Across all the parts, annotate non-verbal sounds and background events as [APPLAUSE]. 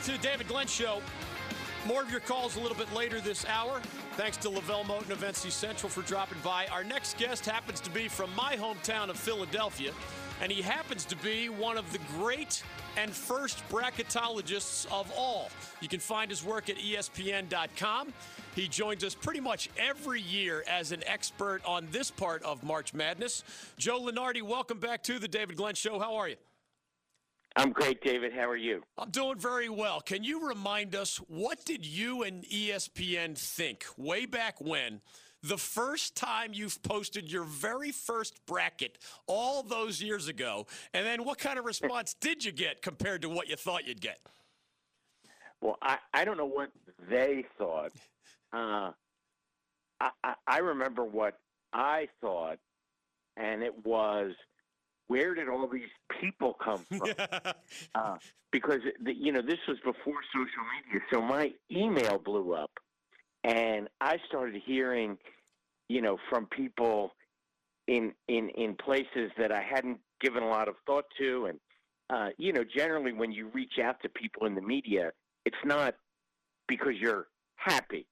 back to the David Glenn Show. More of your calls a little bit later this hour. Thanks to LeVelle of NC Central for dropping by. Our next guest happens to be from my hometown of Philadelphia, and he happens to be one of the great and first bracketologists of all. You can find his work at ESPN.com. He joins us pretty much every year as an expert on this part of March Madness. Joe Lunardi, welcome back to the David Glenn Show. How are you? I'm great, David. How are you? I'm doing very well. Can you remind us what did you and ESPN think way back when? The first time you've posted your very first bracket all those years ago, and then what kind of response [LAUGHS] did you get compared to what you thought you'd get? Well, I, I don't know what they thought. [LAUGHS] Uh, I, I, I remember what I thought, and it was – where did all these people come from? [LAUGHS] uh, because the, you know this was before social media, so my email blew up, and I started hearing, you know, from people in in in places that I hadn't given a lot of thought to, and uh, you know, generally when you reach out to people in the media, it's not because you're happy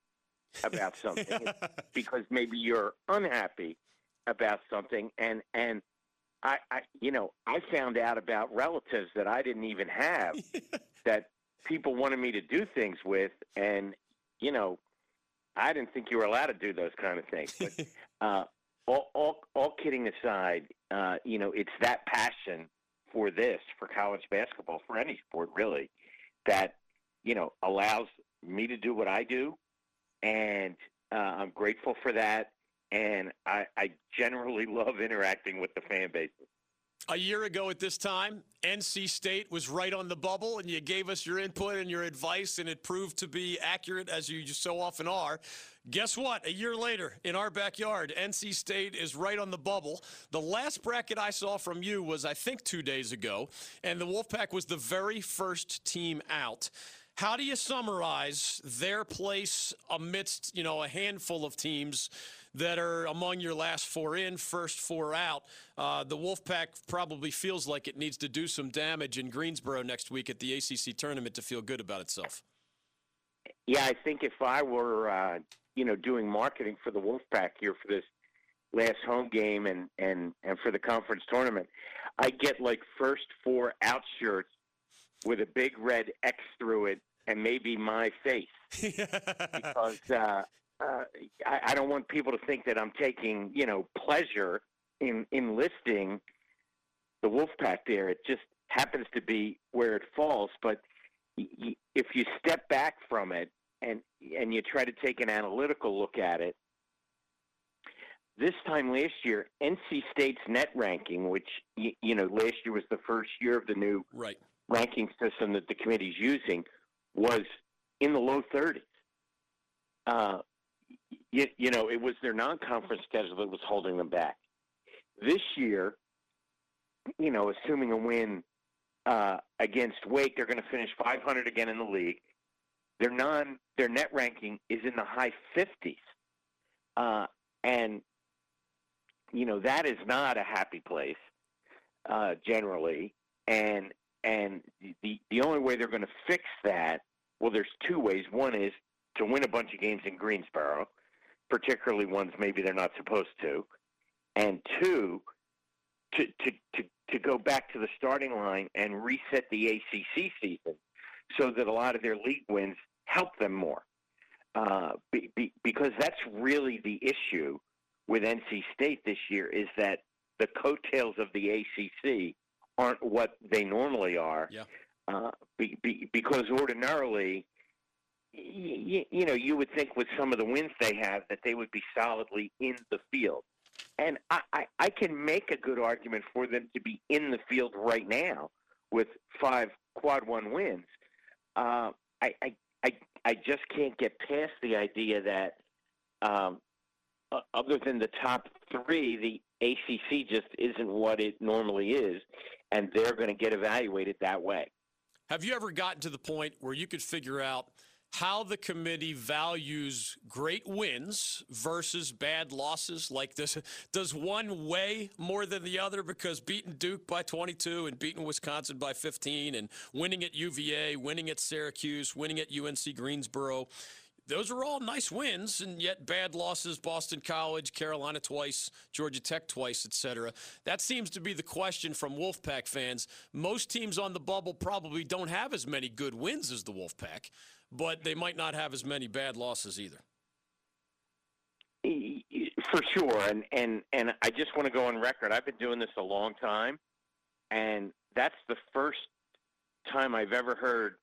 about [LAUGHS] something, because maybe you're unhappy about something, and and I, I, you know, I found out about relatives that I didn't even have [LAUGHS] that people wanted me to do things with, and you know, I didn't think you were allowed to do those kind of things. But [LAUGHS] uh, all, all, all kidding aside, uh, you know, it's that passion for this, for college basketball, for any sport really, that you know allows me to do what I do, and uh, I'm grateful for that and I, I generally love interacting with the fan base. A year ago at this time, NC State was right on the bubble, and you gave us your input and your advice, and it proved to be accurate as you so often are. Guess what? A year later, in our backyard, NC State is right on the bubble. The last bracket I saw from you was, I think, two days ago, and the Wolfpack was the very first team out. How do you summarize their place amidst, you know, a handful of teams that are among your last four in, first four out. Uh, the Wolfpack probably feels like it needs to do some damage in Greensboro next week at the ACC tournament to feel good about itself. Yeah, I think if I were, uh, you know, doing marketing for the Wolfpack here for this last home game and and and for the conference tournament, I get like first four out shirts with a big red X through it and maybe my face [LAUGHS] because uh, uh, I, I don't want people to think that I'm taking, you know, pleasure in in listing the Wolfpack there. It just happens to be where it falls. But y- if you step back from it and and you try to take an analytical look at it, this time last year, NC State's net ranking, which you, you know last year was the first year of the new right. ranking system that the committee's using, was in the low 30s. Uh, you, you know, it was their non-conference schedule that was holding them back. This year, you know, assuming a win uh, against Wake, they're going to finish 500 again in the league. Their non, their net ranking is in the high 50s, uh, and you know that is not a happy place uh, generally. And and the the only way they're going to fix that, well, there's two ways. One is to win a bunch of games in Greensboro, particularly ones maybe they're not supposed to, and two, to to to to go back to the starting line and reset the ACC season, so that a lot of their league wins help them more, uh, be, be, because that's really the issue with NC State this year is that the coattails of the ACC aren't what they normally are. Yeah. Uh, be, be, because ordinarily you, you know, you would think with some of the wins they have that they would be solidly in the field. And I, I, I can make a good argument for them to be in the field right now with five quad one wins. Uh, I, I, I, I just can't get past the idea that, um, uh, other than the top three, the ACC just isn't what it normally is, and they're going to get evaluated that way. Have you ever gotten to the point where you could figure out how the committee values great wins versus bad losses like this. Does one weigh more than the other because beating Duke by 22 and beating Wisconsin by 15 and winning at UVA, winning at Syracuse, winning at UNC Greensboro, those are all nice wins, and yet bad losses Boston College, Carolina twice, Georgia Tech twice, etc. That seems to be the question from Wolfpack fans. Most teams on the bubble probably don't have as many good wins as the Wolfpack, but they might not have as many bad losses either. For sure, and and and I just want to go on record. I've been doing this a long time, and that's the first time I've ever heard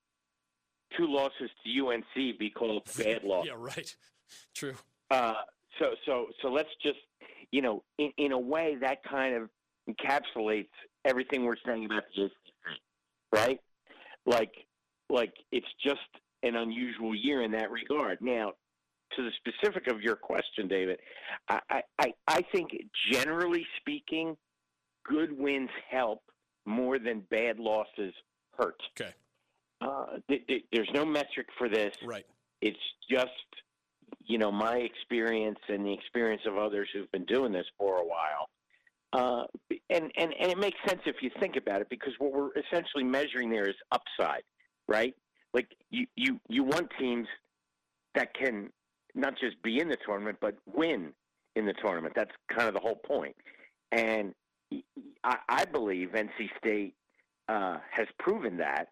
two losses to UNC be called [LAUGHS] bad losses. yeah, right. [LAUGHS] True. Uh, so so so let's just you know, in, in a way, that kind of encapsulates everything we're saying about the ACC, right? Like like it's just an unusual year in that regard. Now, to the specific of your question, David, I, I, I think generally speaking, good wins help more than bad losses hurt. Okay. Uh, th- th- there's no metric for this. Right. It's just, you know, my experience and the experience of others who've been doing this for a while. Uh, and, and, and it makes sense if you think about it because what we're essentially measuring there is upside, right? Like you, you, you want teams that can not just be in the tournament, but win in the tournament. That's kind of the whole point. And I, I believe NC State uh, has proven that.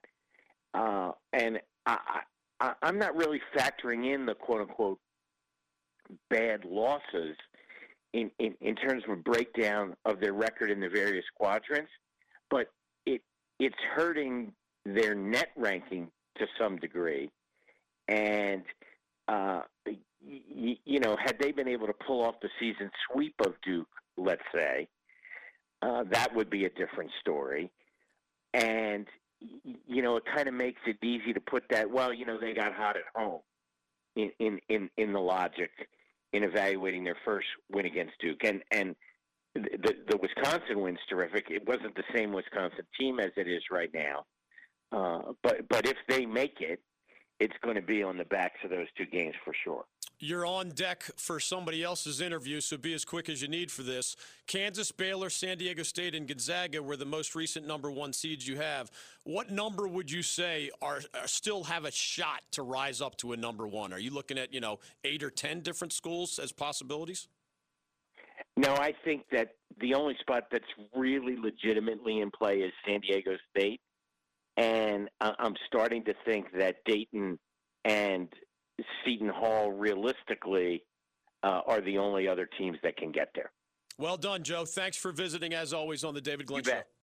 Uh, and I, I, I'm not really factoring in the quote unquote bad losses in, in, in terms of a breakdown of their record in the various quadrants, but it it's hurting their net ranking to some degree. And uh, y- you know, had they been able to pull off the season sweep of Duke, let's say, uh, that would be a different story. And you know, it kind of makes it easy to put that. Well, you know, they got hot at home. In in in, in the logic in evaluating their first win against Duke, and and the the Wisconsin win's terrific. It wasn't the same Wisconsin team as it is right now, uh, but but if they make it, it's going to be on the backs of those two games for sure. You're on deck for somebody else's interview, so be as quick as you need for this. Kansas, Baylor, San Diego State, and Gonzaga were the most recent number one seeds you have. What number would you say are, are still have a shot to rise up to a number one? Are you looking at you know eight or ten different schools as possibilities? No, I think that the only spot that's really legitimately in play is San Diego State, and I- I'm starting to think that Dayton and Seton Hall realistically uh, are the only other teams that can get there. Well done, Joe. Thanks for visiting as always on the David Glenn You bet. Show.